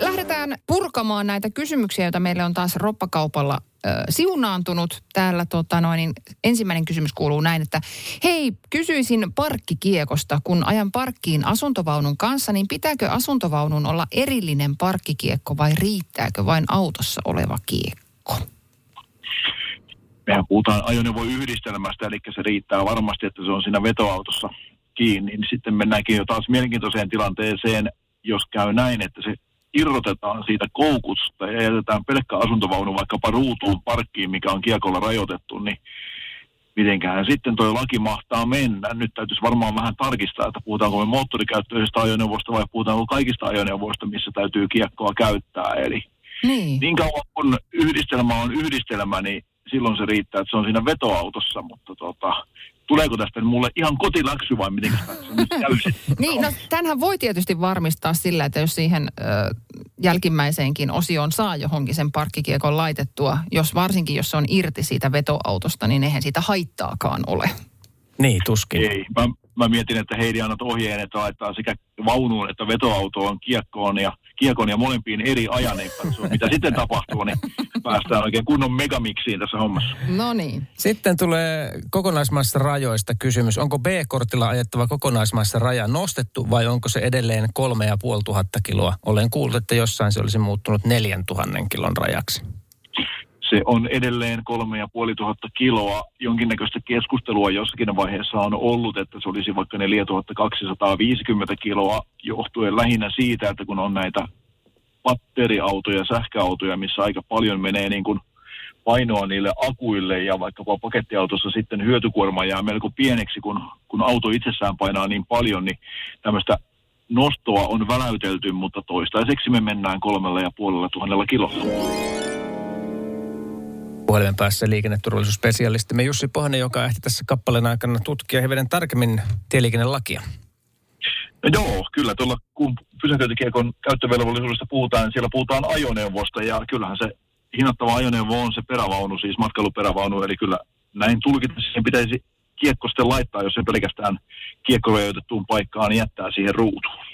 Lähdetään purkamaan näitä kysymyksiä, joita meille on taas roppakaupalla ö, siunaantunut. Täällä tota noin, niin ensimmäinen kysymys kuuluu näin, että hei, kysyisin parkkikiekosta. Kun ajan parkkiin asuntovaunun kanssa, niin pitääkö asuntovaunun olla erillinen parkkikiekko vai riittääkö vain autossa oleva kiekko? mehän puhutaan ajoneuvoyhdistelmästä, eli se riittää varmasti, että se on siinä vetoautossa kiinni. Niin sitten mennäänkin jo taas mielenkiintoiseen tilanteeseen, jos käy näin, että se irrotetaan siitä koukusta ja jätetään pelkkä asuntovaunu vaikkapa ruutuun parkkiin, mikä on kiekolla rajoitettu, niin mitenköhän sitten tuo laki mahtaa mennä. Nyt täytyisi varmaan vähän tarkistaa, että puhutaanko me moottorikäyttöisestä ajoneuvosta vai puhutaanko kaikista ajoneuvoista, missä täytyy kiekkoa käyttää. Eli Niin. niin kauan kun yhdistelmä on yhdistelmä, niin silloin se riittää, että se on siinä vetoautossa, mutta tota, tuleeko tästä mulle ihan kotiläksy vai miten se? Niin, no tämänhän voi tietysti varmistaa sillä, että jos siihen ö, jälkimmäiseenkin osioon saa johonkin sen parkkikiekon laitettua, jos varsinkin jos se on irti siitä vetoautosta, niin eihän siitä haittaakaan ole. Niin, tuskin. Ei, mä, mä mietin, että Heidi annat ohjeen, että laittaa sekä vaunuun että vetoautoon kiekkoon ja kiekon ja molempiin eri ajan, niin mitä sitten tapahtuu, niin päästään oikein kunnon megamiksiin tässä hommassa. No niin. Sitten tulee kokonaismassa rajoista kysymys. Onko B-kortilla ajettava kokonaismassa raja nostettu vai onko se edelleen kolme ja puoli tuhatta kiloa? Olen kuullut, että jossain se olisi muuttunut neljän tuhannen kilon rajaksi. Se on edelleen kolme ja puoli tuhatta kiloa. Jonkinnäköistä keskustelua jossakin vaiheessa on ollut, että se olisi vaikka 4250 kiloa, johtuen lähinnä siitä, että kun on näitä batteriautoja, sähköautoja, missä aika paljon menee niin kuin painoa niille akuille ja vaikkapa pakettiautossa sitten hyötykuorma jää melko pieneksi, kun, kun auto itsessään painaa niin paljon, niin tämmöistä nostoa on väläytelty, mutta toistaiseksi me mennään kolmella ja puolella tuhannella kilolla. Puhelimen päässä liikenneturvallisuusspesialistimme Jussi Pohjonen, joka ehti tässä kappaleen aikana tutkia hivenen tarkemmin tieliikennelakia. No joo, kyllä tuolla kun pysäköintikiekon käyttövelvollisuudesta puhutaan, niin siellä puhutaan ajoneuvosta ja kyllähän se hinnattava ajoneuvo on se perävaunu, siis matkailuperävaunu, eli kyllä näin tulkita siihen pitäisi kiekko sitten laittaa, jos se pelkästään kiekkorajoitettuun paikkaan niin jättää siihen ruutuun.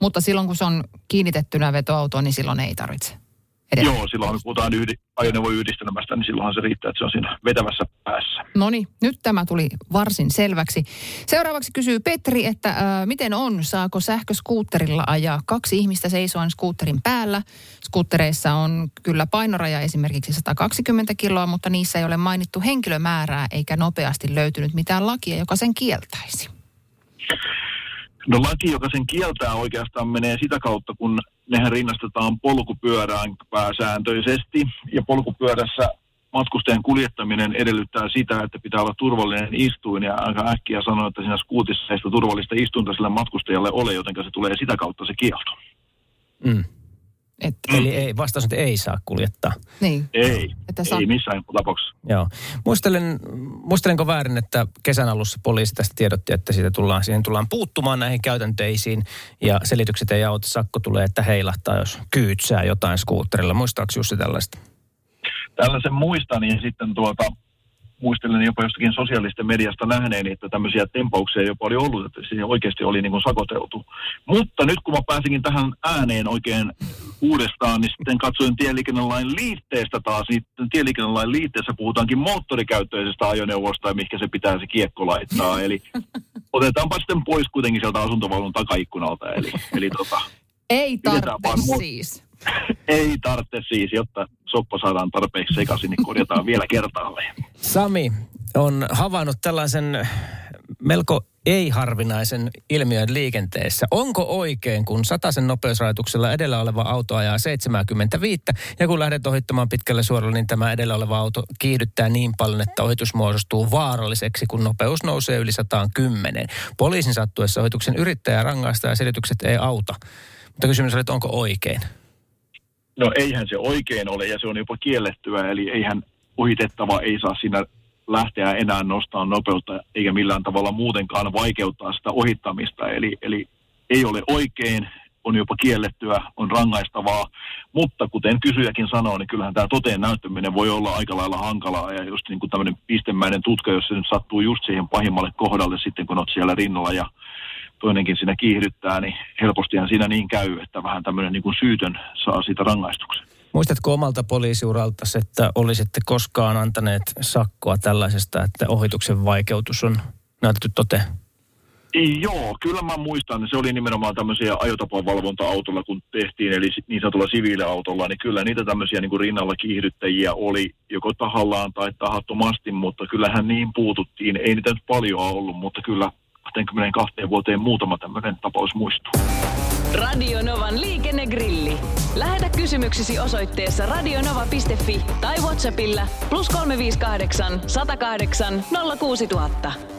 Mutta silloin kun se on kiinnitettynä vetoautoon, niin silloin ei tarvitse. Edelleen. Joo, silloin kun puhutaan yhdi, ajoneuvoyhdistelmästä, niin silloinhan se riittää, että se on siinä vetävässä päässä. No niin, nyt tämä tuli varsin selväksi. Seuraavaksi kysyy Petri, että äh, miten on, saako sähköskuutterilla ajaa kaksi ihmistä seisoen skuutterin päällä? Skuuttereissa on kyllä painoraja esimerkiksi 120 kiloa, mutta niissä ei ole mainittu henkilömäärää eikä nopeasti löytynyt mitään lakia, joka sen kieltäisi. No laki, joka sen kieltää oikeastaan menee sitä kautta, kun nehän rinnastetaan polkupyörään pääsääntöisesti. Ja polkupyörässä matkustajan kuljettaminen edellyttää sitä, että pitää olla turvallinen istuin. Ja aika äkkiä sanoa, että siinä skuutissa ei sitä turvallista istuinta sille matkustajalle ole, joten se tulee sitä kautta se kielto. Mm. Että, Eli ei, vastaus, että ei saa kuljettaa. niin. Ei, Että saa- ei missään tapauksessa. Joo. Muistelen, muistelenko väärin, että kesän alussa poliisi tästä tiedotti, että siitä tullaan, siihen tullaan puuttumaan näihin käytänteisiin ja selitykset ei auta. Sakko tulee, että heilahtaa, jos kyytsää jotain skuutterilla. Muistaako Jussi tällaista? Tällaisen muistan ja sitten tuota, muistelen jopa jostakin sosiaalista mediasta nähneeni, että tämmöisiä tempauksia jopa oli ollut, että siinä oikeasti oli niin kuin sakoteltu. Mutta nyt kun mä pääsinkin tähän ääneen oikein uudestaan, niin sitten katsoin tieliikennelain liitteestä taas, niin tieliikennelain liitteessä puhutaankin moottorikäyttöisestä ajoneuvosta ja mihinkä se pitää se kiekko laittaa. Eli otetaanpa sitten pois kuitenkin sieltä asuntovaunun takaikkunalta. Eli, eli tota, Ei tarvitse siis. ei tarvitse siis, jotta soppa saadaan tarpeeksi sekaisin, niin korjataan vielä kertaalleen. Sami on havainnut tällaisen melko ei-harvinaisen ilmiön liikenteessä. Onko oikein, kun sataisen nopeusrajoituksella edellä oleva auto ajaa 75 ja kun lähdet ohittamaan pitkälle suoralla, niin tämä edellä oleva auto kiihdyttää niin paljon, että ohitus muodostuu vaaralliseksi, kun nopeus nousee yli 110. Poliisin sattuessa ohituksen yrittäjä rangaistaa ja selitykset ei auta. Mutta kysymys oli, että onko oikein? No eihän se oikein ole ja se on jopa kiellettyä, eli eihän ohitettava ei saa siinä lähteä enää nostaa nopeutta eikä millään tavalla muutenkaan vaikeuttaa sitä ohittamista. Eli, eli ei ole oikein, on jopa kiellettyä, on rangaistavaa, mutta kuten kysyjäkin sanoo, niin kyllähän tämä toteen näyttäminen voi olla aika lailla hankalaa ja just niin kuin tämmöinen pistemäinen tutka, jos se nyt sattuu just siihen pahimmalle kohdalle sitten, kun olet siellä rinnalla ja toinenkin siinä kiihdyttää, niin helpostihan siinä niin käy, että vähän tämmöinen niin kuin syytön saa siitä rangaistuksen. Muistatko omalta poliisiuralta, että olisitte koskaan antaneet sakkoa tällaisesta, että ohituksen vaikeutus on näytetty toteen? Joo, kyllä mä muistan. Se oli nimenomaan tämmöisiä ajotapavalvonta-autolla, kun tehtiin, eli niin sanotulla siviiliautolla, niin kyllä niitä tämmöisiä niin kuin rinnalla kiihdyttäjiä oli joko tahallaan tai tahattomasti, mutta kyllähän niin puututtiin. Ei niitä nyt paljon ollut, mutta kyllä 22 vuoteen muutama tämmöinen tapaus muistuu. Radio Novan liikennegrilli. Lähetä kysymyksesi osoitteessa radionova.fi tai Whatsappilla plus 358 108 06000.